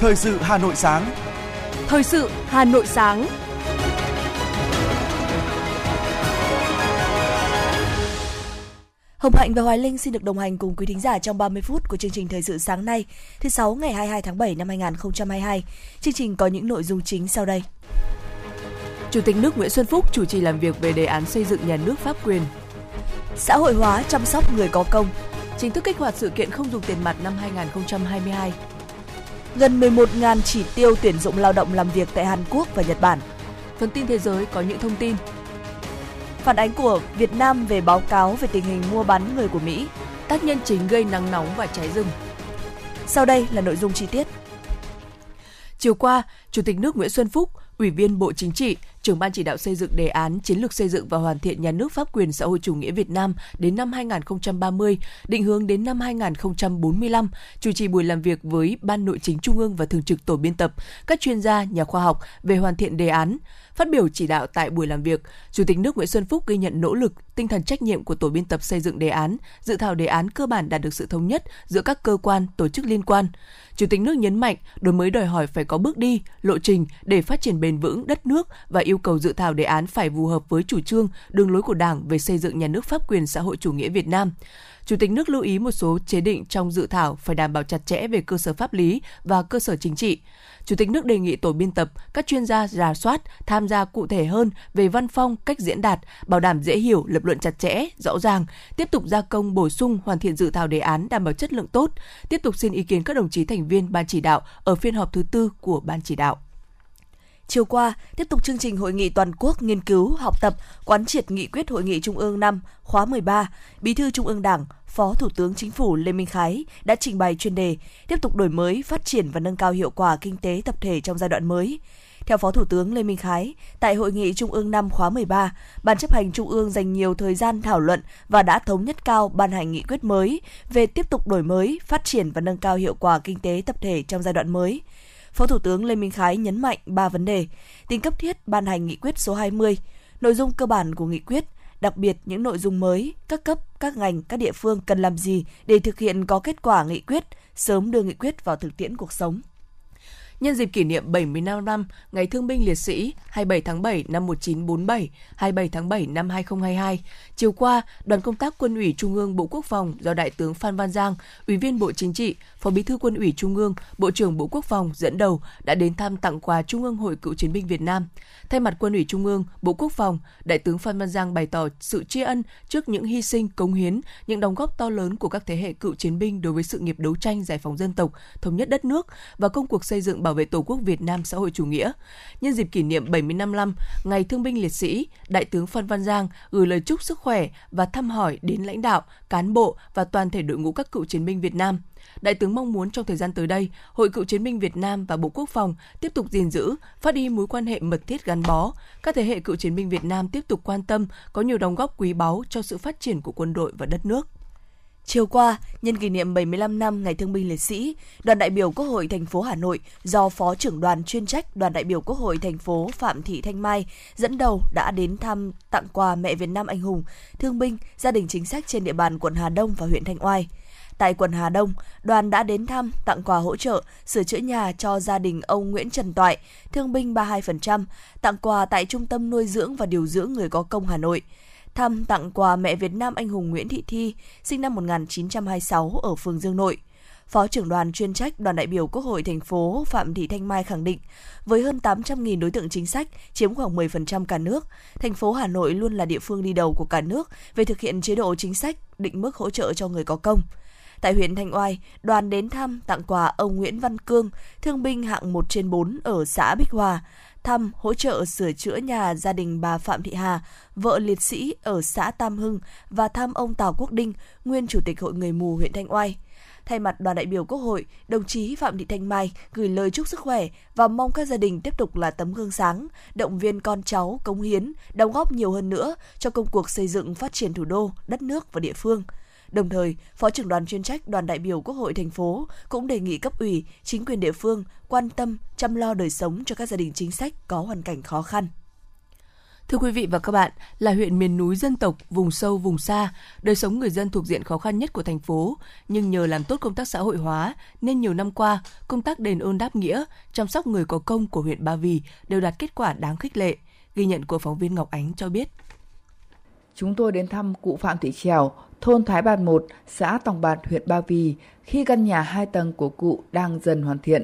Thời sự Hà Nội sáng. Thời sự Hà Nội sáng. Hồng Hạnh và Hoài Linh xin được đồng hành cùng quý thính giả trong 30 phút của chương trình Thời sự sáng nay, thứ sáu ngày 22 tháng 7 năm 2022. Chương trình có những nội dung chính sau đây. Chủ tịch nước Nguyễn Xuân Phúc chủ trì làm việc về đề án xây dựng nhà nước pháp quyền. Xã hội hóa chăm sóc người có công, chính thức kích hoạt sự kiện không dùng tiền mặt năm 2022. Gần 11.000 chỉ tiêu tuyển dụng lao động làm việc tại Hàn Quốc và Nhật Bản. Phần tin thế giới có những thông tin. Phản ánh của Việt Nam về báo cáo về tình hình mua bán người của Mỹ. Tác nhân chính gây nắng nóng và cháy rừng. Sau đây là nội dung chi tiết. Chiều qua, Chủ tịch nước Nguyễn Xuân Phúc, Ủy viên Bộ Chính trị, trưởng ban chỉ đạo xây dựng đề án chiến lược xây dựng và hoàn thiện nhà nước pháp quyền xã hội chủ nghĩa Việt Nam đến năm 2030, định hướng đến năm 2045, chủ trì buổi làm việc với Ban Nội chính Trung ương và Thường trực Tổ biên tập, các chuyên gia, nhà khoa học về hoàn thiện đề án. Phát biểu chỉ đạo tại buổi làm việc, Chủ tịch nước Nguyễn Xuân Phúc ghi nhận nỗ lực, tinh thần trách nhiệm của tổ biên tập xây dựng đề án, dự thảo đề án cơ bản đạt được sự thống nhất giữa các cơ quan, tổ chức liên quan. Chủ tịch nước nhấn mạnh, đổi mới đòi hỏi phải có bước đi, lộ trình để phát triển bền vững đất nước và yêu cầu dự thảo đề án phải phù hợp với chủ trương, đường lối của Đảng về xây dựng nhà nước pháp quyền xã hội chủ nghĩa Việt Nam. Chủ tịch nước lưu ý một số chế định trong dự thảo phải đảm bảo chặt chẽ về cơ sở pháp lý và cơ sở chính trị. Chủ tịch nước đề nghị tổ biên tập, các chuyên gia rà soát, tham gia cụ thể hơn về văn phong, cách diễn đạt, bảo đảm dễ hiểu, lập luận chặt chẽ, rõ ràng, tiếp tục gia công bổ sung hoàn thiện dự thảo đề án đảm bảo chất lượng tốt, tiếp tục xin ý kiến các đồng chí thành viên ban chỉ đạo ở phiên họp thứ tư của ban chỉ đạo. Chiều qua, tiếp tục chương trình hội nghị toàn quốc nghiên cứu, học tập, quán triệt nghị quyết hội nghị Trung ương năm khóa 13, Bí thư Trung ương Đảng, Phó Thủ tướng Chính phủ Lê Minh Khái đã trình bày chuyên đề tiếp tục đổi mới, phát triển và nâng cao hiệu quả kinh tế tập thể trong giai đoạn mới. Theo Phó Thủ tướng Lê Minh Khái, tại hội nghị Trung ương năm khóa 13, Ban chấp hành Trung ương dành nhiều thời gian thảo luận và đã thống nhất cao ban hành nghị quyết mới về tiếp tục đổi mới, phát triển và nâng cao hiệu quả kinh tế tập thể trong giai đoạn mới. Phó Thủ tướng Lê Minh Khái nhấn mạnh ba vấn đề: tính cấp thiết ban hành nghị quyết số 20, nội dung cơ bản của nghị quyết, đặc biệt những nội dung mới, các cấp, các ngành, các địa phương cần làm gì để thực hiện có kết quả nghị quyết, sớm đưa nghị quyết vào thực tiễn cuộc sống nhân dịp kỷ niệm 75 năm Ngày Thương binh Liệt sĩ 27 tháng 7 năm 1947, 27 tháng 7 năm 2022. Chiều qua, đoàn công tác Quân ủy Trung ương Bộ Quốc phòng do Đại tướng Phan Văn Giang, Ủy viên Bộ Chính trị, Phó Bí thư Quân ủy Trung ương, Bộ trưởng Bộ Quốc phòng dẫn đầu đã đến thăm tặng quà Trung ương Hội Cựu chiến binh Việt Nam. Thay mặt Quân ủy Trung ương, Bộ Quốc phòng, Đại tướng Phan Văn Giang bày tỏ sự tri ân trước những hy sinh, cống hiến, những đóng góp to lớn của các thế hệ cựu chiến binh đối với sự nghiệp đấu tranh giải phóng dân tộc, thống nhất đất nước và công cuộc xây dựng bảo vệ Tổ quốc Việt Nam xã hội chủ nghĩa. Nhân dịp kỷ niệm 75 năm Ngày Thương binh Liệt sĩ, Đại tướng Phan Văn Giang gửi lời chúc sức khỏe và thăm hỏi đến lãnh đạo, cán bộ và toàn thể đội ngũ các cựu chiến binh Việt Nam. Đại tướng mong muốn trong thời gian tới đây, Hội Cựu chiến binh Việt Nam và Bộ Quốc phòng tiếp tục gìn giữ, phát huy mối quan hệ mật thiết gắn bó. Các thế hệ cựu chiến binh Việt Nam tiếp tục quan tâm, có nhiều đóng góp quý báu cho sự phát triển của quân đội và đất nước. Chiều qua, nhân kỷ niệm 75 năm Ngày Thương binh Liệt sĩ, đoàn đại biểu Quốc hội thành phố Hà Nội do Phó trưởng đoàn chuyên trách đoàn đại biểu Quốc hội thành phố Phạm Thị Thanh Mai dẫn đầu đã đến thăm tặng quà mẹ Việt Nam anh hùng, thương binh, gia đình chính sách trên địa bàn quận Hà Đông và huyện Thanh Oai. Tại quận Hà Đông, đoàn đã đến thăm, tặng quà hỗ trợ, sửa chữa nhà cho gia đình ông Nguyễn Trần Toại, thương binh 32%, tặng quà tại Trung tâm nuôi dưỡng và điều dưỡng người có công Hà Nội thăm tặng quà mẹ Việt Nam anh hùng Nguyễn Thị Thi, sinh năm 1926 ở phường Dương Nội. Phó trưởng đoàn chuyên trách đoàn đại biểu Quốc hội thành phố Phạm Thị Thanh Mai khẳng định, với hơn 800.000 đối tượng chính sách, chiếm khoảng 10% cả nước, thành phố Hà Nội luôn là địa phương đi đầu của cả nước về thực hiện chế độ chính sách định mức hỗ trợ cho người có công. Tại huyện Thanh Oai, đoàn đến thăm tặng quà ông Nguyễn Văn Cương, thương binh hạng 1 trên 4 ở xã Bích Hòa, thăm hỗ trợ sửa chữa nhà gia đình bà Phạm Thị Hà, vợ liệt sĩ ở xã Tam Hưng và thăm ông Tào Quốc Đinh, nguyên chủ tịch Hội người mù huyện Thanh Oai. Thay mặt đoàn đại biểu Quốc hội, đồng chí Phạm Thị Thanh Mai gửi lời chúc sức khỏe và mong các gia đình tiếp tục là tấm gương sáng, động viên con cháu cống hiến, đóng góp nhiều hơn nữa cho công cuộc xây dựng phát triển thủ đô, đất nước và địa phương – Đồng thời, Phó trưởng đoàn chuyên trách đoàn đại biểu Quốc hội thành phố cũng đề nghị cấp ủy, chính quyền địa phương quan tâm chăm lo đời sống cho các gia đình chính sách có hoàn cảnh khó khăn. Thưa quý vị và các bạn, là huyện miền núi dân tộc, vùng sâu, vùng xa, đời sống người dân thuộc diện khó khăn nhất của thành phố, nhưng nhờ làm tốt công tác xã hội hóa nên nhiều năm qua, công tác đền ơn đáp nghĩa, chăm sóc người có công của huyện Ba Vì đều đạt kết quả đáng khích lệ. Ghi nhận của phóng viên Ngọc Ánh cho biết. Chúng tôi đến thăm cụ Phạm Thị Trèo, thôn Thái Bạt 1, xã Tòng Bạt, huyện Ba Vì, khi căn nhà hai tầng của cụ đang dần hoàn thiện.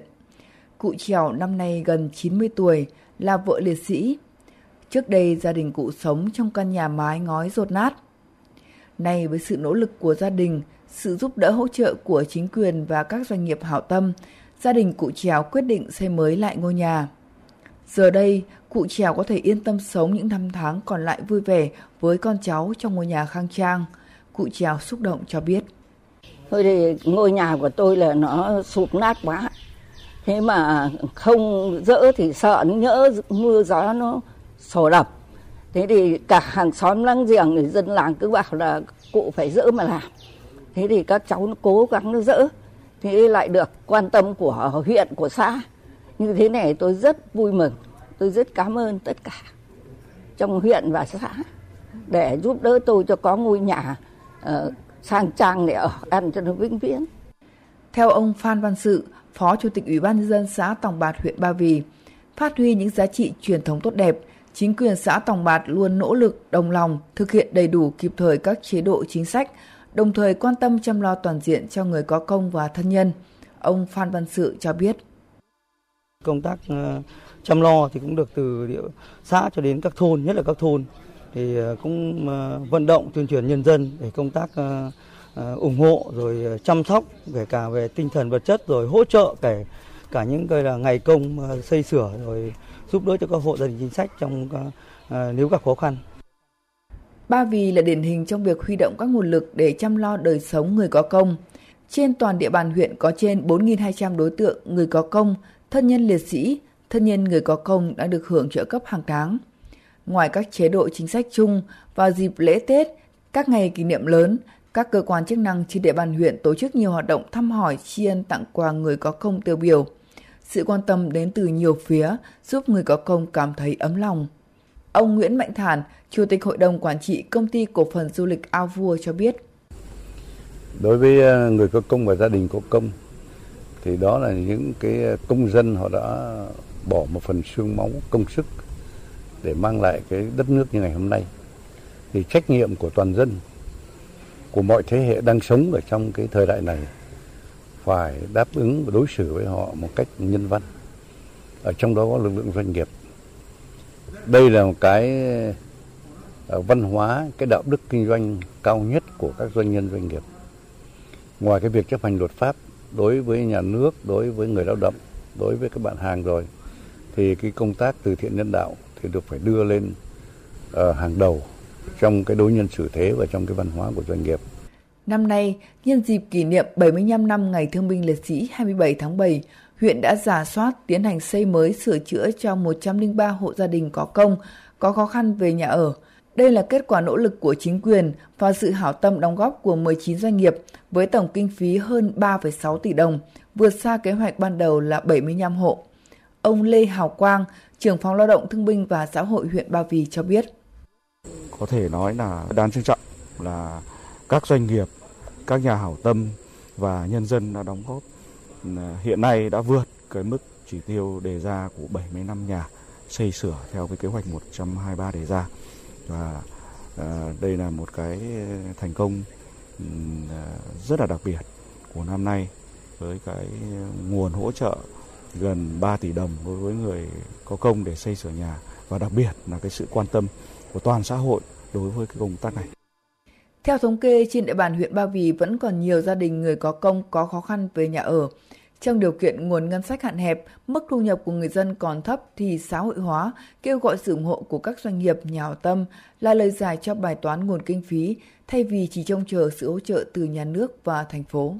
Cụ Trèo năm nay gần 90 tuổi, là vợ liệt sĩ, Trước đây gia đình cụ sống trong căn nhà mái ngói rột nát. Nay với sự nỗ lực của gia đình, sự giúp đỡ hỗ trợ của chính quyền và các doanh nghiệp hảo tâm, gia đình cụ Trèo quyết định xây mới lại ngôi nhà. Giờ đây, cụ Trèo có thể yên tâm sống những năm tháng còn lại vui vẻ với con cháu trong ngôi nhà khang trang. Cụ Trèo xúc động cho biết. Thôi thì ngôi nhà của tôi là nó sụp nát quá. Thế mà không dỡ thì sợ, nhỡ mưa gió nó sổ đập thế thì cả hàng xóm láng giềng người dân làng cứ bảo là cụ phải dỡ mà làm thế thì các cháu nó cố gắng nó dỡ, thế lại được quan tâm của huyện, của xã như thế này tôi rất vui mừng, tôi rất cảm ơn tất cả trong huyện và xã để giúp đỡ tôi cho có ngôi nhà uh, sang trang để ở ăn cho nó vĩnh viễn. Theo ông Phan Văn Sự, Phó Chủ tịch Ủy ban nhân dân xã Tòng Bạt huyện Ba Vì, phát huy những giá trị truyền thống tốt đẹp, chính quyền xã Tòng Bạt luôn nỗ lực đồng lòng thực hiện đầy đủ kịp thời các chế độ chính sách, đồng thời quan tâm chăm lo toàn diện cho người có công và thân nhân. Ông Phan Văn Sự cho biết. Công tác ờ, chăm lo thì cũng được từ địa xã cho đến các thôn, nhất là các thôn thì ờ, cũng ờ, vận động tuyên truyền nhân dân để công tác ờ, ủng hộ rồi chăm sóc kể cả về tinh thần vật chất rồi hỗ trợ kể cả những cái là ngày công xây sửa rồi giúp đỡ cho các hộ gia đình chính sách trong nếu gặp khó khăn. Ba Vì là điển hình trong việc huy động các nguồn lực để chăm lo đời sống người có công. Trên toàn địa bàn huyện có trên 4.200 đối tượng người có công, thân nhân liệt sĩ, thân nhân người có công đã được hưởng trợ cấp hàng tháng. Ngoài các chế độ chính sách chung, vào dịp lễ Tết, các ngày kỷ niệm lớn, các cơ quan chức năng trên địa bàn huyện tổ chức nhiều hoạt động thăm hỏi, tri ân tặng quà người có công tiêu biểu sự quan tâm đến từ nhiều phía giúp người có công cảm thấy ấm lòng. Ông Nguyễn Mạnh Thản, Chủ tịch Hội đồng Quản trị Công ty Cổ phần Du lịch Ao Vua cho biết. Đối với ờ, người có công và gia đình có công, thì đó là những cái ờ, công dân họ đã bỏ một phần xương máu công sức để mang lại cái đất nước như ngày hôm nay. Thì trách nhiệm của toàn dân, của mọi thế hệ đang sống ở trong cái thời đại này phải đáp ứng và đối xử với họ một cách nhân văn. Ở trong đó có lực lượng doanh nghiệp. Đây là một cái à, văn hóa, cái đạo đức kinh doanh cao nhất của các doanh nhân doanh nghiệp. Ngoài cái việc chấp hành luật pháp đối với nhà nước, đối với người lao động, đối với các bạn hàng rồi, thì cái công tác từ thiện nhân đạo thì được phải đưa lên uh, hàng đầu trong cái đối nhân xử thế và trong cái văn hóa của doanh nghiệp. Năm nay, nhân dịp kỷ niệm 75 năm Ngày Thương binh Liệt sĩ 27 tháng 7, huyện đã giả soát tiến hành xây mới sửa chữa cho 103 hộ gia đình có công, có khó khăn về nhà ở. Đây là kết quả nỗ lực của chính quyền và sự hảo tâm đóng góp của 19 doanh nghiệp với tổng kinh phí hơn 3,6 tỷ đồng, vượt xa kế hoạch ban đầu là 75 hộ. Ông Lê Hào Quang, trưởng phòng lao động thương binh và xã hội huyện Ba Vì cho biết. Có thể nói là đáng trân trọng là các doanh nghiệp, các nhà hảo tâm và nhân dân đã đóng góp hiện nay đã vượt cái mức chỉ tiêu đề ra của 75 nhà xây sửa theo cái kế hoạch 123 đề ra và à, đây là một cái thành công à, rất là đặc biệt của năm nay với cái nguồn hỗ trợ gần 3 tỷ đồng đối với người có công để xây sửa nhà và đặc biệt là cái sự quan tâm của toàn xã hội đối với cái công tác này. Theo thống kê, trên địa bàn huyện Ba Vì vẫn còn nhiều gia đình người có công có khó khăn về nhà ở. Trong điều kiện nguồn ngân sách hạn hẹp, mức thu nhập của người dân còn thấp thì xã hội hóa, kêu gọi sự ủng hộ của các doanh nghiệp, nhà hảo tâm là lời giải cho bài toán nguồn kinh phí, thay vì chỉ trông chờ sự hỗ trợ từ nhà nước và thành phố.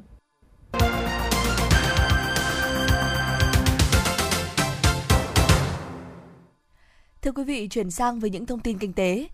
Thưa quý vị, chuyển sang với những thông tin kinh tế.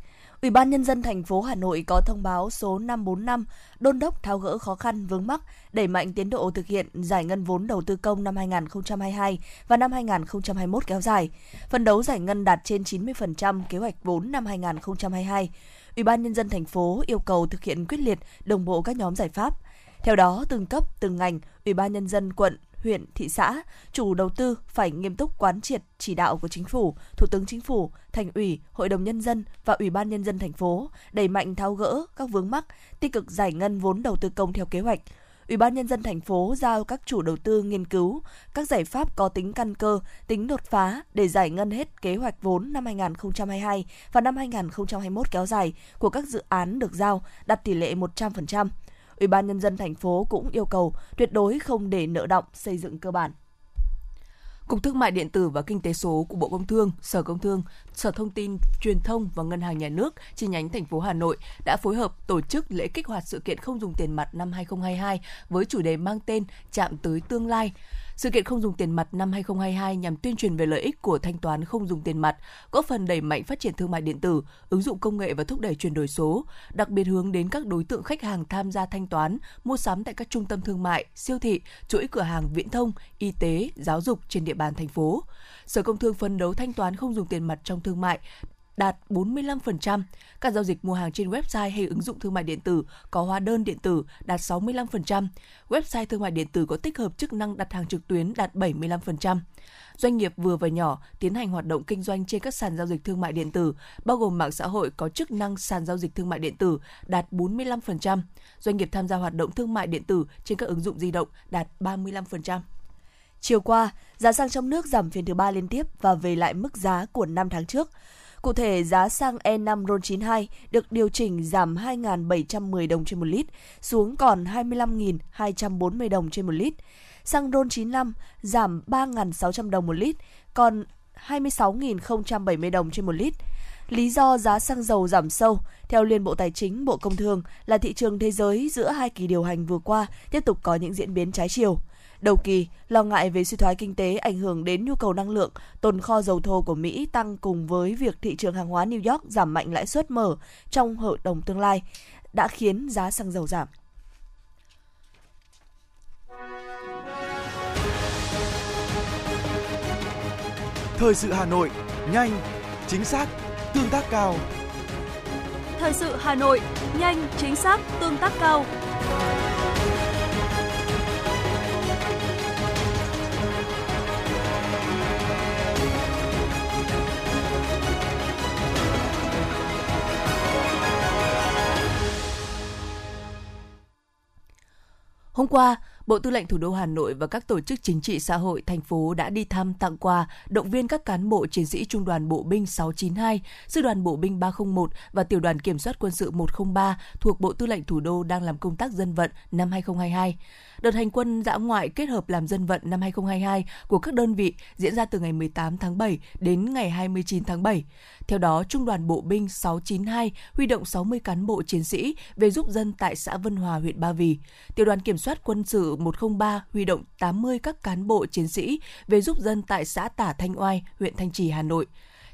Ủy ban nhân dân thành phố Hà Nội có thông báo số 545 đôn đốc tháo gỡ khó khăn vướng mắc, đẩy mạnh tiến độ thực hiện giải ngân vốn đầu tư công năm 2022 và năm 2021 kéo dài, phân đấu giải ngân đạt trên 90% kế hoạch vốn năm 2022. Ủy ban nhân dân thành phố yêu cầu thực hiện quyết liệt đồng bộ các nhóm giải pháp. Theo đó, từng cấp, từng ngành, Ủy ban nhân dân quận, huyện, thị xã, chủ đầu tư phải nghiêm túc quán triệt chỉ đạo của chính phủ, Thủ tướng Chính phủ, Thành ủy, Hội đồng nhân dân và Ủy ban nhân dân thành phố đẩy mạnh tháo gỡ các vướng mắc, tích cực giải ngân vốn đầu tư công theo kế hoạch. Ủy ban nhân dân thành phố giao các chủ đầu tư nghiên cứu các giải pháp có tính căn cơ, tính đột phá để giải ngân hết kế hoạch vốn năm 2022 và năm 2021 kéo dài của các dự án được giao đạt tỷ lệ 100%. Ủy ban nhân dân thành phố cũng yêu cầu tuyệt đối không để nợ động xây dựng cơ bản. Cục Thương mại điện tử và Kinh tế số của Bộ Công Thương, Sở Công Thương, Sở Thông tin, Truyền thông và Ngân hàng Nhà nước chi nhánh thành phố Hà Nội đã phối hợp tổ chức lễ kích hoạt sự kiện không dùng tiền mặt năm 2022 với chủ đề mang tên Chạm tới tương lai. Sự kiện không dùng tiền mặt năm 2022 nhằm tuyên truyền về lợi ích của thanh toán không dùng tiền mặt, góp phần đẩy mạnh phát triển thương mại điện tử, ứng dụng công nghệ và thúc đẩy chuyển đổi số, đặc biệt hướng đến các đối tượng khách hàng tham gia thanh toán, mua sắm tại các trung tâm thương mại, siêu thị, chuỗi cửa hàng viễn thông, y tế, giáo dục trên địa bàn thành phố. Sở Công Thương phấn đấu thanh toán không dùng tiền mặt trong thương mại đạt 45%, các giao dịch mua hàng trên website hay ứng dụng thương mại điện tử có hóa đơn điện tử đạt 65%, website thương mại điện tử có tích hợp chức năng đặt hàng trực tuyến đạt 75%. Doanh nghiệp vừa và nhỏ tiến hành hoạt động kinh doanh trên các sàn giao dịch thương mại điện tử, bao gồm mạng xã hội có chức năng sàn giao dịch thương mại điện tử đạt 45%. Doanh nghiệp tham gia hoạt động thương mại điện tử trên các ứng dụng di động đạt 35%. Chiều qua, giá xăng trong nước giảm phiên thứ ba liên tiếp và về lại mức giá của 5 tháng trước. Cụ thể, giá xăng E5 RON92 được điều chỉnh giảm 2.710 đồng trên một lít, xuống còn 25.240 đồng trên một lít. Xăng RON95 giảm 3.600 đồng một lít, còn 26.070 đồng trên một lít. Lý do giá xăng dầu giảm sâu, theo Liên Bộ Tài chính, Bộ Công Thương, là thị trường thế giới giữa hai kỳ điều hành vừa qua tiếp tục có những diễn biến trái chiều. Đầu kỳ, lo ngại về suy thoái kinh tế ảnh hưởng đến nhu cầu năng lượng, tồn kho dầu thô của Mỹ tăng cùng với việc thị trường hàng hóa New York giảm mạnh lãi suất mở trong hợp đồng tương lai đã khiến giá xăng dầu giảm. Thời sự Hà Nội, nhanh, chính xác, tương tác cao. Thời sự Hà Nội, nhanh, chính xác, tương tác cao. Hôm qua, Bộ Tư lệnh Thủ đô Hà Nội và các tổ chức chính trị xã hội thành phố đã đi thăm tặng quà, động viên các cán bộ chiến sĩ Trung đoàn Bộ binh 692, Sư đoàn Bộ binh 301 và Tiểu đoàn Kiểm soát quân sự 103 thuộc Bộ Tư lệnh Thủ đô đang làm công tác dân vận năm 2022. Đợt hành quân dã ngoại kết hợp làm dân vận năm 2022 của các đơn vị diễn ra từ ngày 18 tháng 7 đến ngày 29 tháng 7. Theo đó, Trung đoàn Bộ binh 692 huy động 60 cán bộ chiến sĩ về giúp dân tại xã Vân Hòa, huyện Ba Vì. Tiểu đoàn Kiểm soát quân sự 103 huy động 80 các cán bộ chiến sĩ về giúp dân tại xã Tả Thanh Oai, huyện Thanh Trì, Hà Nội.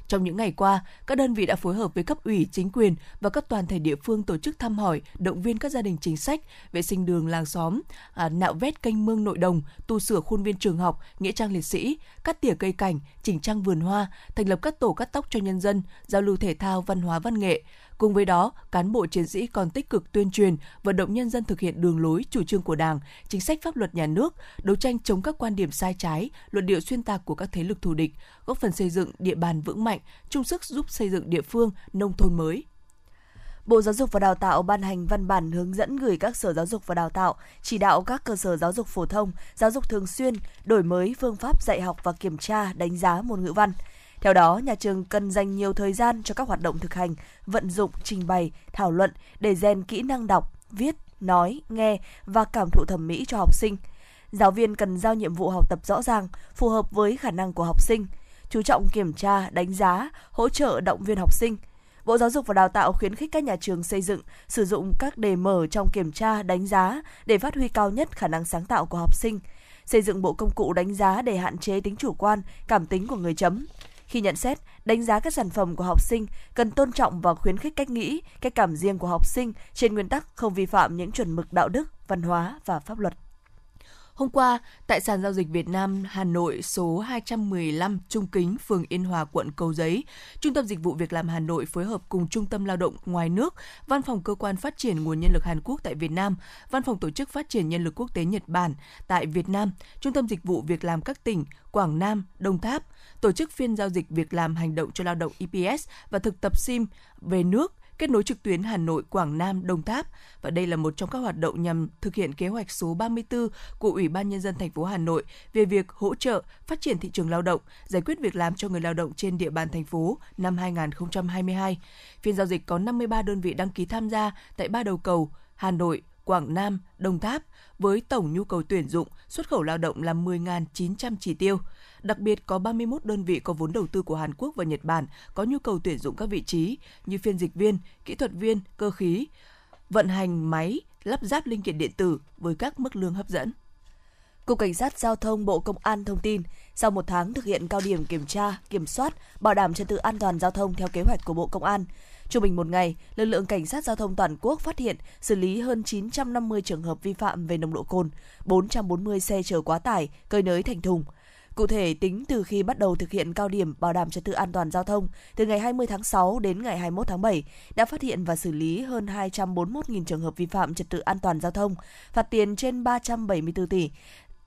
Trong những ngày qua, các đơn vị đã phối hợp với cấp ủy, chính quyền và các toàn thể địa phương tổ chức thăm hỏi, động viên các gia đình chính sách, vệ sinh đường làng xóm, à, nạo vét kênh mương nội đồng, tu sửa khuôn viên trường học, nghĩa trang liệt sĩ, cắt tỉa cây cảnh, chỉnh trang vườn hoa, thành lập các tổ cắt tóc cho nhân dân, giao lưu thể thao, văn hóa văn nghệ, Cùng với đó, cán bộ chiến sĩ còn tích cực tuyên truyền, vận động nhân dân thực hiện đường lối, chủ trương của Đảng, chính sách pháp luật nhà nước, đấu tranh chống các quan điểm sai trái, luận điệu xuyên tạc của các thế lực thù địch, góp phần xây dựng địa bàn vững mạnh, chung sức giúp xây dựng địa phương nông thôn mới. Bộ Giáo dục và Đào tạo ban hành văn bản hướng dẫn gửi các sở giáo dục và đào tạo, chỉ đạo các cơ sở giáo dục phổ thông, giáo dục thường xuyên đổi mới phương pháp dạy học và kiểm tra, đánh giá môn ngữ văn. Theo đó, nhà trường cần dành nhiều thời gian cho các hoạt động thực hành, vận dụng, trình bày, thảo luận để rèn kỹ năng đọc, viết, nói, nghe và cảm thụ thẩm mỹ cho học sinh. Giáo viên cần giao nhiệm vụ học tập rõ ràng, phù hợp với khả năng của học sinh, chú trọng kiểm tra, đánh giá, hỗ trợ động viên học sinh. Bộ Giáo dục và Đào tạo khuyến khích các nhà trường xây dựng, sử dụng các đề mở trong kiểm tra, đánh giá để phát huy cao nhất khả năng sáng tạo của học sinh, xây dựng bộ công cụ đánh giá để hạn chế tính chủ quan, cảm tính của người chấm khi nhận xét, đánh giá các sản phẩm của học sinh cần tôn trọng và khuyến khích cách nghĩ, cách cảm riêng của học sinh trên nguyên tắc không vi phạm những chuẩn mực đạo đức, văn hóa và pháp luật. Hôm qua, tại sàn giao dịch Việt Nam Hà Nội số 215 Trung Kính, phường Yên Hòa, quận Cầu Giấy, Trung tâm Dịch vụ Việc làm Hà Nội phối hợp cùng Trung tâm Lao động ngoài nước, Văn phòng Cơ quan Phát triển Nguồn Nhân lực Hàn Quốc tại Việt Nam, Văn phòng Tổ chức Phát triển Nhân lực Quốc tế Nhật Bản tại Việt Nam, Trung tâm Dịch vụ Việc làm các tỉnh Quảng Nam, Đồng Tháp, tổ chức phiên giao dịch việc làm hành động cho lao động EPS và thực tập SIM về nước kết nối trực tuyến Hà Nội, Quảng Nam, Đồng Tháp và đây là một trong các hoạt động nhằm thực hiện kế hoạch số 34 của Ủy ban nhân dân thành phố Hà Nội về việc hỗ trợ phát triển thị trường lao động, giải quyết việc làm cho người lao động trên địa bàn thành phố năm 2022. Phiên giao dịch có 53 đơn vị đăng ký tham gia tại ba đầu cầu Hà Nội, Quảng Nam, Đồng Tháp với tổng nhu cầu tuyển dụng xuất khẩu lao động là 10.900 chỉ tiêu. Đặc biệt có 31 đơn vị có vốn đầu tư của Hàn Quốc và Nhật Bản có nhu cầu tuyển dụng các vị trí như phiên dịch viên, kỹ thuật viên, cơ khí, vận hành máy, lắp ráp linh kiện điện tử với các mức lương hấp dẫn. Cục Cảnh sát Giao thông Bộ Công an thông tin, sau một tháng thực hiện cao điểm kiểm tra, kiểm soát, bảo đảm trật tự an toàn giao thông theo kế hoạch của Bộ Công an, Trung bình một ngày, lực lượng cảnh sát giao thông toàn quốc phát hiện xử lý hơn 950 trường hợp vi phạm về nồng độ cồn, 440 xe chở quá tải, cơi nới thành thùng. Cụ thể, tính từ khi bắt đầu thực hiện cao điểm bảo đảm trật tự an toàn giao thông, từ ngày 20 tháng 6 đến ngày 21 tháng 7, đã phát hiện và xử lý hơn 241.000 trường hợp vi phạm trật tự an toàn giao thông, phạt tiền trên 374 tỷ,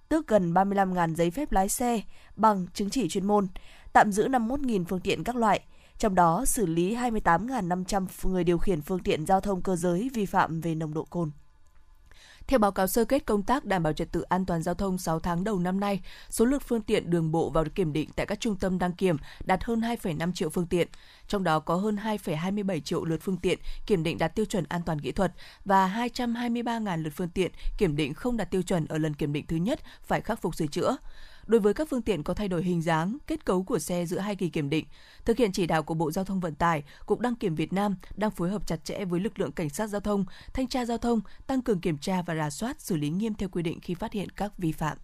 tước gần 35.000 giấy phép lái xe bằng chứng chỉ chuyên môn, tạm giữ 51.000 phương tiện các loại, trong đó xử lý 28.500 người điều khiển phương tiện giao thông cơ giới vi phạm về nồng độ cồn. Theo báo cáo sơ kết công tác đảm bảo trật tự an toàn giao thông 6 tháng đầu năm nay, số lượt phương tiện đường bộ vào kiểm định tại các trung tâm đăng kiểm đạt hơn 2,5 triệu phương tiện, trong đó có hơn 2,27 triệu lượt phương tiện kiểm định đạt tiêu chuẩn an toàn kỹ thuật và 223.000 lượt phương tiện kiểm định không đạt tiêu chuẩn ở lần kiểm định thứ nhất phải khắc phục sửa chữa đối với các phương tiện có thay đổi hình dáng, kết cấu của xe giữa hai kỳ kiểm định. Thực hiện chỉ đạo của Bộ Giao thông Vận tải, Cục Đăng kiểm Việt Nam đang phối hợp chặt chẽ với lực lượng cảnh sát giao thông, thanh tra giao thông, tăng cường kiểm tra và rà soát, xử lý nghiêm theo quy định khi phát hiện các vi phạm.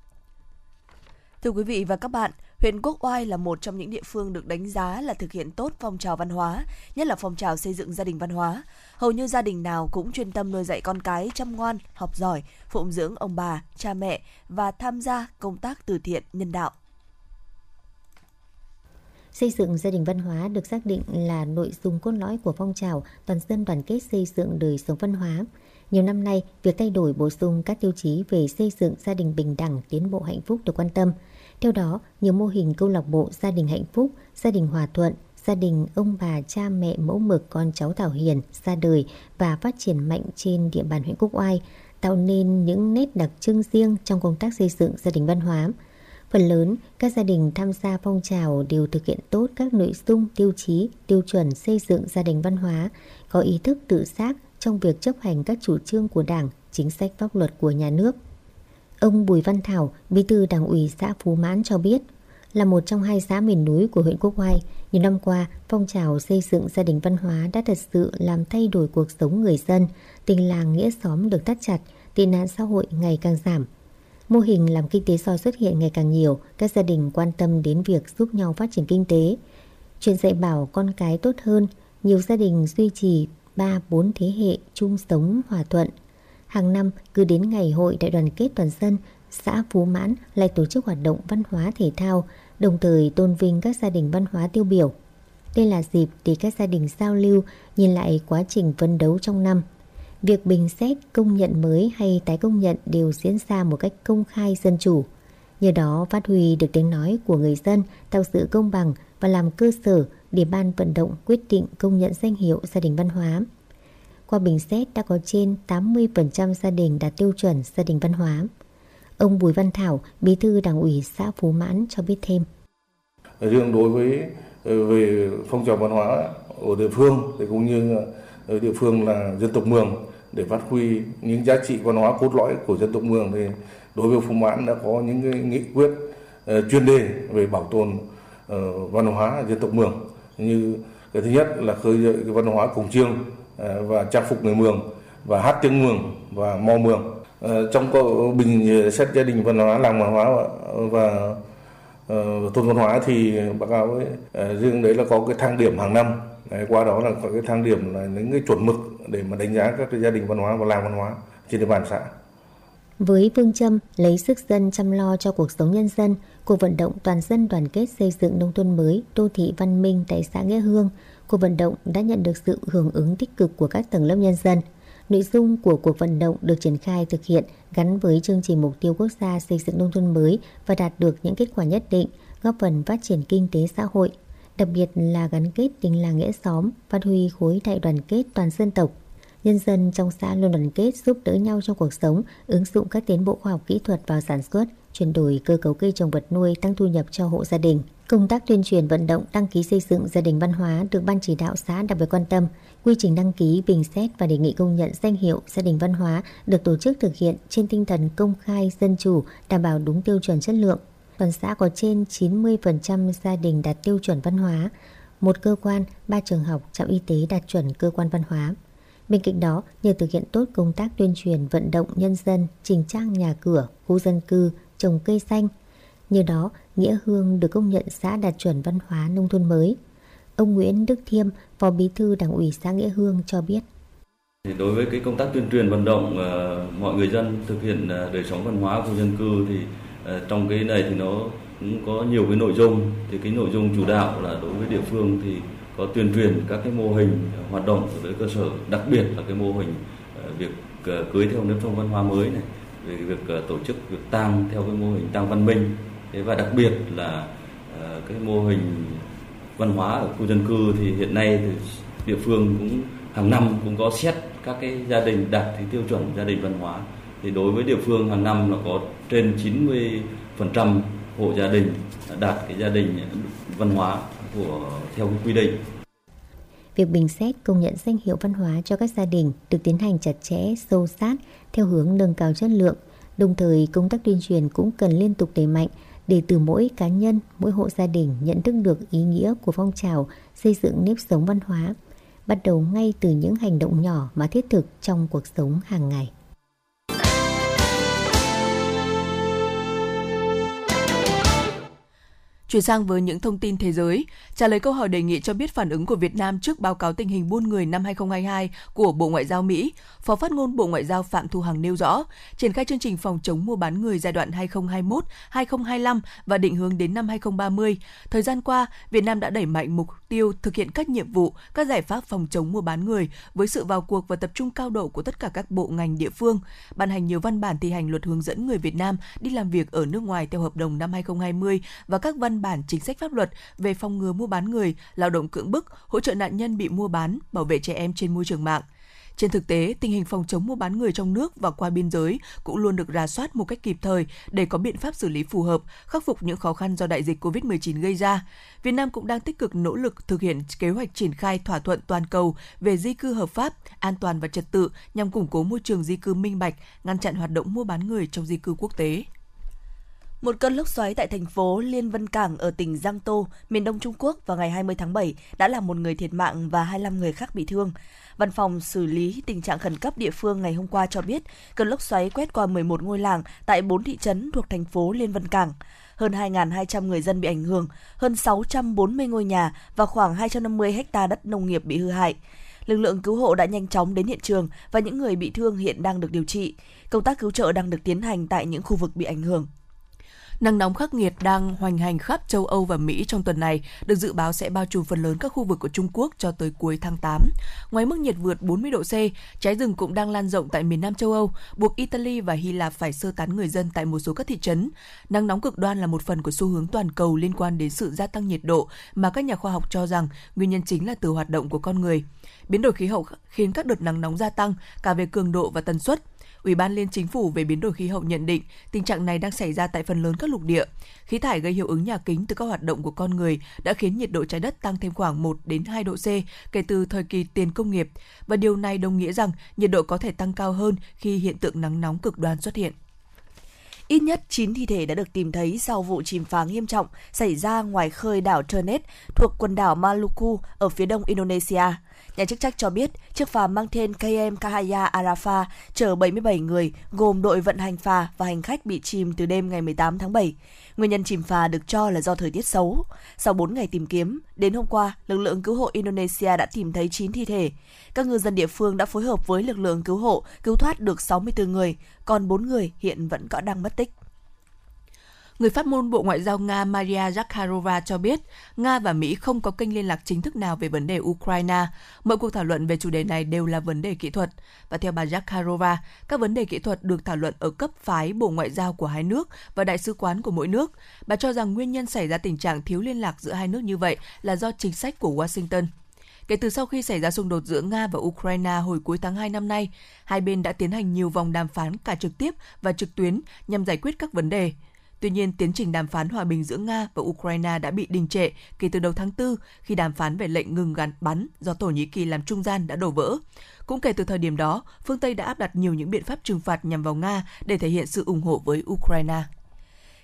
Thưa quý vị và các bạn, huyện Quốc Oai là một trong những địa phương được đánh giá là thực hiện tốt phong trào văn hóa, nhất là phong trào xây dựng gia đình văn hóa. Hầu như gia đình nào cũng chuyên tâm nuôi dạy con cái chăm ngoan, học giỏi, phụng dưỡng ông bà, cha mẹ và tham gia công tác từ thiện nhân đạo. Xây dựng gia đình văn hóa được xác định là nội dung cốt lõi của phong trào toàn dân đoàn kết xây dựng đời sống văn hóa. Nhiều năm nay, việc thay đổi bổ sung các tiêu chí về xây dựng gia đình bình đẳng, tiến bộ hạnh phúc được quan tâm. Theo đó, nhiều mô hình câu lạc bộ gia đình hạnh phúc, gia đình hòa thuận, gia đình ông bà cha mẹ mẫu mực con cháu Thảo Hiền ra đời và phát triển mạnh trên địa bàn huyện Quốc Oai, tạo nên những nét đặc trưng riêng trong công tác xây dựng gia đình văn hóa. Phần lớn, các gia đình tham gia phong trào đều thực hiện tốt các nội dung, tiêu chí, tiêu chuẩn xây dựng gia đình văn hóa, có ý thức tự giác trong việc chấp hành các chủ trương của Đảng, chính sách pháp luật của nhà nước. Ông Bùi Văn Thảo, bí thư đảng ủy xã Phú Mãn cho biết, là một trong hai xã miền núi của huyện Quốc Oai, nhiều năm qua, phong trào xây dựng gia đình văn hóa đã thật sự làm thay đổi cuộc sống người dân, tình làng nghĩa xóm được thắt chặt, tệ nạn xã hội ngày càng giảm. Mô hình làm kinh tế soi xuất hiện ngày càng nhiều, các gia đình quan tâm đến việc giúp nhau phát triển kinh tế. Chuyện dạy bảo con cái tốt hơn, nhiều gia đình duy trì 3-4 thế hệ chung sống hòa thuận. Hàng năm, cứ đến ngày hội đại đoàn kết toàn dân, xã Phú Mãn lại tổ chức hoạt động văn hóa thể thao, đồng thời tôn vinh các gia đình văn hóa tiêu biểu. Đây là dịp để các gia đình giao lưu, nhìn lại quá trình phấn đấu trong năm. Việc bình xét, công nhận mới hay tái công nhận đều diễn ra một cách công khai dân chủ. Nhờ đó phát huy được tiếng nói của người dân, tạo sự công bằng và làm cơ sở để ban vận động quyết định công nhận danh hiệu gia đình văn hóa. Qua bình xét đã có trên 80% gia đình đạt tiêu chuẩn gia đình văn hóa. Ông Bùi Văn Thảo, bí thư đảng ủy xã Phú Mãn cho biết thêm. Riêng đối với ờ, về phong trào văn hóa ở địa phương thì cũng như ở địa phương là dân tộc Mường để phát huy những giá trị văn hóa cốt lõi của dân tộc Mường thì đối với Phú Mãn đã có những cái nghị quyết ờ, chuyên đề về bảo tồn ờ, văn hóa dân tộc Mường như cái thứ nhất là khơi dậy cái văn hóa cổng chiêng Ờ, và trang phục người Mường và hát tiếng Mường và mò Mường. Ờ, trong trong bình xét gia đình văn hóa làng văn hóa và ờ, thôn văn hóa thì báo cáo ấy, riêng đấy là có cái thang điểm hàng năm. Đấy, qua đó là có cái thang điểm là những cái chuẩn mực để mà đánh giá các cái gia đình văn hóa và làng văn hóa trên địa bàn xã với phương châm lấy sức dân chăm lo cho cuộc sống nhân dân, cuộc vận động toàn dân đoàn kết xây dựng nông thôn mới, đô thị văn minh tại xã Nghĩa Hương, cuộc vận động đã nhận được sự hưởng ứng tích cực của các tầng lớp nhân dân. Nội dung của cuộc vận động được triển khai thực hiện gắn với chương trình mục tiêu quốc gia xây dựng nông thôn mới và đạt được những kết quả nhất định, góp phần phát triển kinh tế xã hội, đặc biệt là gắn kết tình làng nghĩa xóm, phát huy khối đại đoàn kết toàn dân tộc. Nhân dân trong xã luôn đoàn kết giúp đỡ nhau trong cuộc sống, ứng dụng các tiến bộ khoa học kỹ thuật vào sản xuất, chuyển đổi cơ cấu cây trồng vật nuôi tăng thu nhập cho hộ gia đình. Công tác tuyên truyền vận động đăng ký xây dựng gia đình văn hóa được Ban chỉ đạo xã đặc biệt quan tâm. Quy trình đăng ký, bình xét và đề nghị công nhận danh hiệu gia đình văn hóa được tổ chức thực hiện trên tinh thần công khai, dân chủ, đảm bảo đúng tiêu chuẩn chất lượng. Toàn xã có trên 90% gia đình đạt tiêu chuẩn văn hóa, một cơ quan, ba trường học, trạm y tế đạt chuẩn cơ quan văn hóa. Bên cạnh đó, nhờ thực hiện tốt công tác tuyên truyền vận động nhân dân, chỉnh trang nhà cửa, khu dân cư, trồng cây xanh. Nhờ đó, Nghĩa Hương được công nhận xã đạt chuẩn văn hóa nông thôn mới. Ông Nguyễn Đức Thiêm, Phó Bí thư Đảng ủy xã Nghĩa Hương cho biết. Thì đối với cái công tác tuyên truyền vận động uh, mọi người dân thực hiện uh, đời sống văn hóa khu dân cư thì uh, trong cái này thì nó cũng có nhiều cái nội dung thì cái nội dung chủ đạo là đối với địa phương thì có tuyên truyền các cái mô hình hoạt động ở cơ sở, đặc biệt là cái mô hình ờ, việc ờ, cưới theo nếp sống văn hóa mới này, về việc ờ, tổ chức việc tang theo cái mô hình tang văn minh. Thế và đặc biệt là cái mô hình văn hóa ở khu dân cư thì hiện nay thì địa phương cũng hàng năm cũng có xét các cái gia đình đạt cái tiêu chuẩn gia đình văn hóa. Thì đối với địa phương hàng năm là có trên 90% hộ gia đình đạt cái gia đình văn hóa của theo quy định. Việc bình xét công nhận danh hiệu văn hóa cho các gia đình được tiến hành chặt chẽ, sâu sát theo hướng nâng cao chất lượng. Đồng thời, công tác tuyên truyền cũng cần liên tục đẩy mạnh để từ mỗi cá nhân, mỗi hộ gia đình nhận thức được ý nghĩa của phong trào xây dựng nếp sống văn hóa, bắt đầu ngay từ những hành động nhỏ mà thiết thực trong cuộc sống hàng ngày. Chuyển sang với những thông tin thế giới, trả lời câu hỏi đề nghị cho biết phản ứng của Việt Nam trước báo cáo tình hình buôn người năm 2022 của Bộ Ngoại giao Mỹ, Phó phát ngôn Bộ Ngoại giao Phạm Thu Hằng nêu rõ, triển khai chương trình phòng chống mua bán người giai đoạn 2021-2025 và định hướng đến năm 2030. Thời gian qua, Việt Nam đã đẩy mạnh mục tiêu thực hiện các nhiệm vụ, các giải pháp phòng chống mua bán người với sự vào cuộc và tập trung cao độ của tất cả các bộ ngành địa phương, ban hành nhiều văn bản thi hành luật hướng dẫn người Việt Nam đi làm việc ở nước ngoài theo hợp đồng năm 2020 và các văn bản chính sách pháp luật về phòng ngừa mua bán người, lao động cưỡng bức, hỗ trợ nạn nhân bị mua bán, bảo vệ trẻ em trên môi trường mạng. Trên thực tế, tình hình phòng chống mua bán người trong nước và qua biên giới cũng luôn được rà soát một cách kịp thời để có biện pháp xử lý phù hợp, khắc phục những khó khăn do đại dịch COVID-19 gây ra. Việt Nam cũng đang tích cực nỗ lực thực hiện kế hoạch triển khai thỏa thuận toàn cầu về di cư hợp pháp, an toàn và trật tự nhằm củng cố môi trường di cư minh bạch, ngăn chặn hoạt động mua bán người trong di cư quốc tế. Một cơn lốc xoáy tại thành phố Liên Vân Cảng ở tỉnh Giang Tô, miền đông Trung Quốc vào ngày 20 tháng 7 đã làm một người thiệt mạng và 25 người khác bị thương. Văn phòng xử lý tình trạng khẩn cấp địa phương ngày hôm qua cho biết cơn lốc xoáy quét qua 11 ngôi làng tại 4 thị trấn thuộc thành phố Liên Vân Cảng. Hơn 2.200 người dân bị ảnh hưởng, hơn 640 ngôi nhà và khoảng 250 hecta đất nông nghiệp bị hư hại. Lực lượng cứu hộ đã nhanh chóng đến hiện trường và những người bị thương hiện đang được điều trị. Công tác cứu trợ đang được tiến hành tại những khu vực bị ảnh hưởng. Nắng nóng khắc nghiệt đang hoành hành khắp châu Âu và Mỹ trong tuần này, được dự báo sẽ bao trùm phần lớn các khu vực của Trung Quốc cho tới cuối tháng 8. Ngoài mức nhiệt vượt 40 độ C, cháy rừng cũng đang lan rộng tại miền Nam châu Âu, buộc Italy và Hy Lạp phải sơ tán người dân tại một số các thị trấn. Nắng nóng cực đoan là một phần của xu hướng toàn cầu liên quan đến sự gia tăng nhiệt độ mà các nhà khoa học cho rằng nguyên nhân chính là từ hoạt động của con người. Biến đổi khí hậu khiến các đợt nắng nóng gia tăng cả về cường độ và tần suất. Ủy ban Liên Chính phủ về biến đổi khí hậu nhận định tình trạng này đang xảy ra tại phần lớn các lục địa. Khí thải gây hiệu ứng nhà kính từ các hoạt động của con người đã khiến nhiệt độ trái đất tăng thêm khoảng 1 đến 2 độ C kể từ thời kỳ tiền công nghiệp và điều này đồng nghĩa rằng nhiệt độ có thể tăng cao hơn khi hiện tượng nắng nóng cực đoan xuất hiện. Ít nhất 9 thi thể đã được tìm thấy sau vụ chìm phá nghiêm trọng xảy ra ngoài khơi đảo Ternet thuộc quần đảo Maluku ở phía đông Indonesia. Nhà chức trách cho biết, chiếc phà mang tên KM Kahaya Arafa chở 77 người, gồm đội vận hành phà và hành khách bị chìm từ đêm ngày 18 tháng 7. Nguyên nhân chìm phà được cho là do thời tiết xấu. Sau 4 ngày tìm kiếm, đến hôm qua, lực lượng cứu hộ Indonesia đã tìm thấy 9 thi thể. Các ngư dân địa phương đã phối hợp với lực lượng cứu hộ cứu thoát được 64 người, còn 4 người hiện vẫn có đang mất tích. Người phát ngôn Bộ Ngoại giao Nga Maria Zakharova cho biết, Nga và Mỹ không có kênh liên lạc chính thức nào về vấn đề Ukraine. Mọi cuộc thảo luận về chủ đề này đều là vấn đề kỹ thuật. Và theo bà Zakharova, các vấn đề kỹ thuật được thảo luận ở cấp phái Bộ Ngoại giao của hai nước và đại sứ quán của mỗi nước. Bà cho rằng nguyên nhân xảy ra tình trạng thiếu liên lạc giữa hai nước như vậy là do chính sách của Washington. Kể từ sau khi xảy ra xung đột giữa Nga và Ukraine hồi cuối tháng 2 năm nay, hai bên đã tiến hành nhiều vòng đàm phán cả trực tiếp và trực tuyến nhằm giải quyết các vấn đề. Tuy nhiên, tiến trình đàm phán hòa bình giữa Nga và Ukraine đã bị đình trệ kể từ đầu tháng 4 khi đàm phán về lệnh ngừng gắn bắn do Thổ Nhĩ Kỳ làm trung gian đã đổ vỡ. Cũng kể từ thời điểm đó, phương Tây đã áp đặt nhiều những biện pháp trừng phạt nhằm vào Nga để thể hiện sự ủng hộ với Ukraine.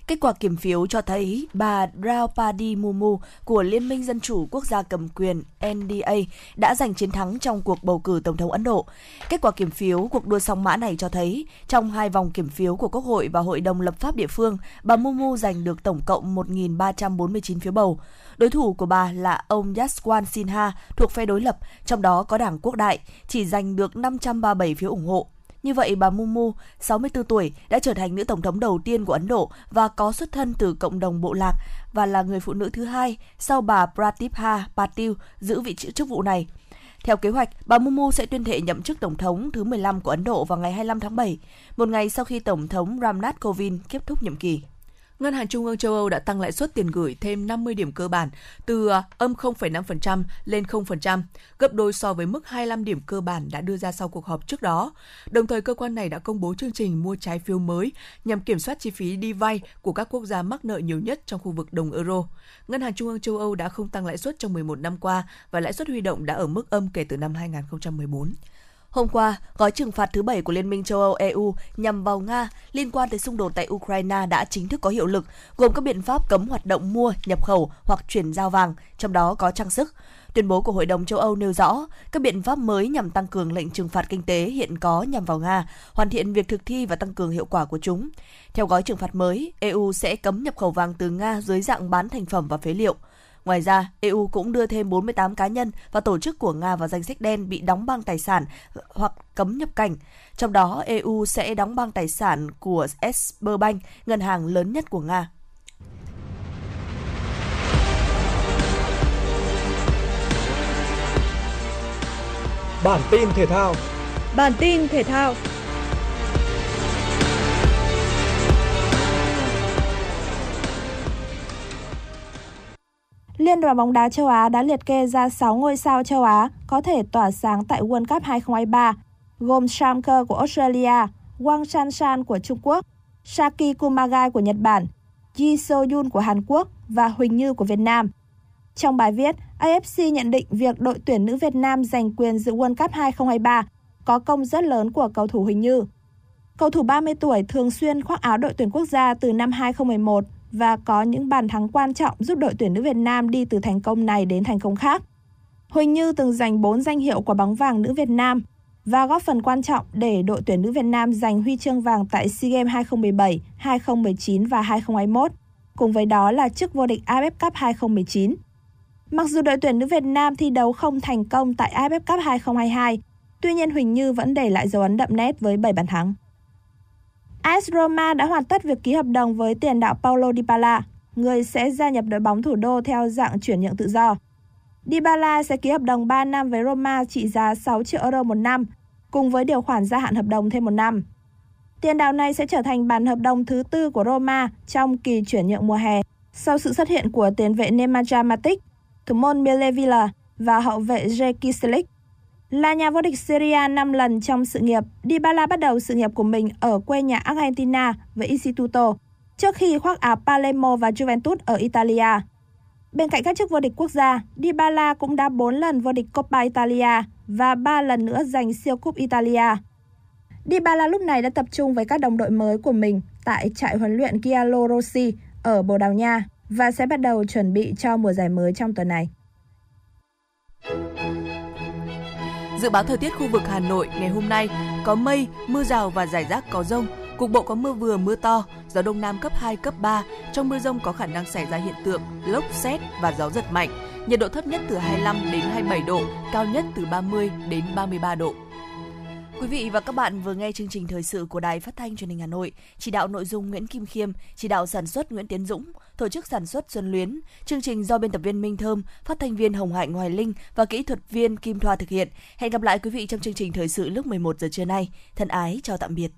Kết quả kiểm phiếu cho thấy bà Draupadi Murmu của Liên minh Dân chủ Quốc gia cầm quyền NDA đã giành chiến thắng trong cuộc bầu cử Tổng thống Ấn Độ. Kết quả kiểm phiếu cuộc đua song mã này cho thấy, trong hai vòng kiểm phiếu của Quốc hội và Hội đồng lập pháp địa phương, bà Murmu giành được tổng cộng 1.349 phiếu bầu. Đối thủ của bà là ông Yaswan Sinha thuộc phe đối lập, trong đó có Đảng Quốc đại, chỉ giành được 537 phiếu ủng hộ. Như vậy, bà Mumu, 64 tuổi, đã trở thành nữ tổng thống đầu tiên của Ấn Độ và có xuất thân từ cộng đồng bộ lạc và là người phụ nữ thứ hai sau bà Pratibha Patil giữ vị trí chức vụ này. Theo kế hoạch, bà Mumu sẽ tuyên thệ nhậm chức tổng thống thứ 15 của Ấn Độ vào ngày 25 tháng 7, một ngày sau khi tổng thống Ramnath Kovind kết thúc nhiệm kỳ. Ngân hàng Trung ương châu Âu đã tăng lãi suất tiền gửi thêm 50 điểm cơ bản từ ờ, âm 0,5% lên 0%, gấp đôi so với mức 25 điểm cơ bản đã đưa ra sau cuộc họp trước đó. Đồng thời, cơ quan này đã công bố chương trình mua trái phiếu mới nhằm kiểm soát chi phí đi vay của các quốc gia mắc nợ nhiều nhất trong khu vực đồng euro. Ngân hàng Trung ương châu Âu đã không tăng lãi suất trong 11 năm qua và lãi suất huy động đã ở mức âm kể từ năm 2014. Hôm qua, gói trừng phạt thứ bảy của Liên minh châu Âu EU nhằm vào Nga liên quan tới xung đột tại Ukraine đã chính thức có hiệu lực, gồm các biện pháp cấm hoạt động mua, nhập khẩu hoặc chuyển giao vàng, trong đó có trang sức. Tuyên bố của Hội đồng châu Âu nêu rõ, các biện pháp mới nhằm tăng cường lệnh trừng phạt kinh tế hiện có nhằm vào Nga, hoàn thiện việc thực thi và tăng cường hiệu quả của chúng. Theo gói trừng phạt mới, EU sẽ cấm nhập khẩu vàng từ Nga dưới dạng bán thành phẩm và phế liệu. Ngoài ra, EU cũng đưa thêm 48 cá nhân và tổ chức của Nga vào danh sách đen bị đóng băng tài sản hoặc cấm nhập cảnh. Trong đó, EU sẽ đóng băng tài sản của Sberbank, ngân hàng lớn nhất của Nga. Bản tin thể thao Bản tin thể thao Liên đoàn bóng đá châu Á đã liệt kê ra 6 ngôi sao châu Á có thể tỏa sáng tại World Cup 2023, gồm Sam Kerr của Australia, Wang Shanshan của Trung Quốc, Saki Kumagai của Nhật Bản, Ji So Yun của Hàn Quốc và Huỳnh Như của Việt Nam. Trong bài viết, AFC nhận định việc đội tuyển nữ Việt Nam giành quyền dự World Cup 2023 có công rất lớn của cầu thủ Huỳnh Như. Cầu thủ 30 tuổi thường xuyên khoác áo đội tuyển quốc gia từ năm 2011 và có những bàn thắng quan trọng giúp đội tuyển nữ Việt Nam đi từ thành công này đến thành công khác. Huỳnh Như từng giành 4 danh hiệu quả bóng vàng nữ Việt Nam và góp phần quan trọng để đội tuyển nữ Việt Nam giành huy chương vàng tại SEA Games 2017, 2019 và 2021, cùng với đó là chức vô địch AFF Cup 2019. Mặc dù đội tuyển nữ Việt Nam thi đấu không thành công tại AFF Cup 2022, tuy nhiên Huỳnh Như vẫn để lại dấu ấn đậm nét với 7 bàn thắng. AS Roma đã hoàn tất việc ký hợp đồng với tiền đạo Paulo Dybala, người sẽ gia nhập đội bóng thủ đô theo dạng chuyển nhượng tự do. Dybala sẽ ký hợp đồng 3 năm với Roma trị giá 6 triệu euro một năm, cùng với điều khoản gia hạn hợp đồng thêm một năm. Tiền đạo này sẽ trở thành bản hợp đồng thứ tư của Roma trong kỳ chuyển nhượng mùa hè, sau sự xuất hiện của tiền vệ Nemanja Matic, thủ môn Milevilla và hậu vệ Jeki Slick. Là nhà vô địch Syria 5 lần trong sự nghiệp, Dybala bắt đầu sự nghiệp của mình ở quê nhà Argentina với Instituto, trước khi khoác áo Palermo và Juventus ở Italia. Bên cạnh các chức vô địch quốc gia, Dybala cũng đã 4 lần vô địch Coppa Italia và 3 lần nữa giành siêu cúp Italia. Dybala lúc này đã tập trung với các đồng đội mới của mình tại trại huấn luyện Giallo Rossi ở Bồ Đào Nha và sẽ bắt đầu chuẩn bị cho mùa giải mới trong tuần này. Dự báo thời tiết khu vực Hà Nội ngày hôm nay có mây, mưa rào và rải rác có rông, cục bộ có mưa vừa mưa to, gió đông nam cấp 2 cấp 3. Trong mưa rông có khả năng xảy ra hiện tượng lốc xét và gió giật mạnh. Nhiệt độ thấp nhất từ 25 đến 27 độ, cao nhất từ 30 đến 33 độ. Quý vị và các bạn vừa nghe chương trình thời sự của Đài Phát thanh Truyền hình Hà Nội, chỉ đạo nội dung Nguyễn Kim Khiêm, chỉ đạo sản xuất Nguyễn Tiến Dũng, tổ chức sản xuất Xuân Luyến. Chương trình do biên tập viên Minh Thơm, phát thanh viên Hồng Hạnh Hoài Linh và kỹ thuật viên Kim Thoa thực hiện. Hẹn gặp lại quý vị trong chương trình thời sự lúc 11 giờ trưa nay. Thân ái chào tạm biệt.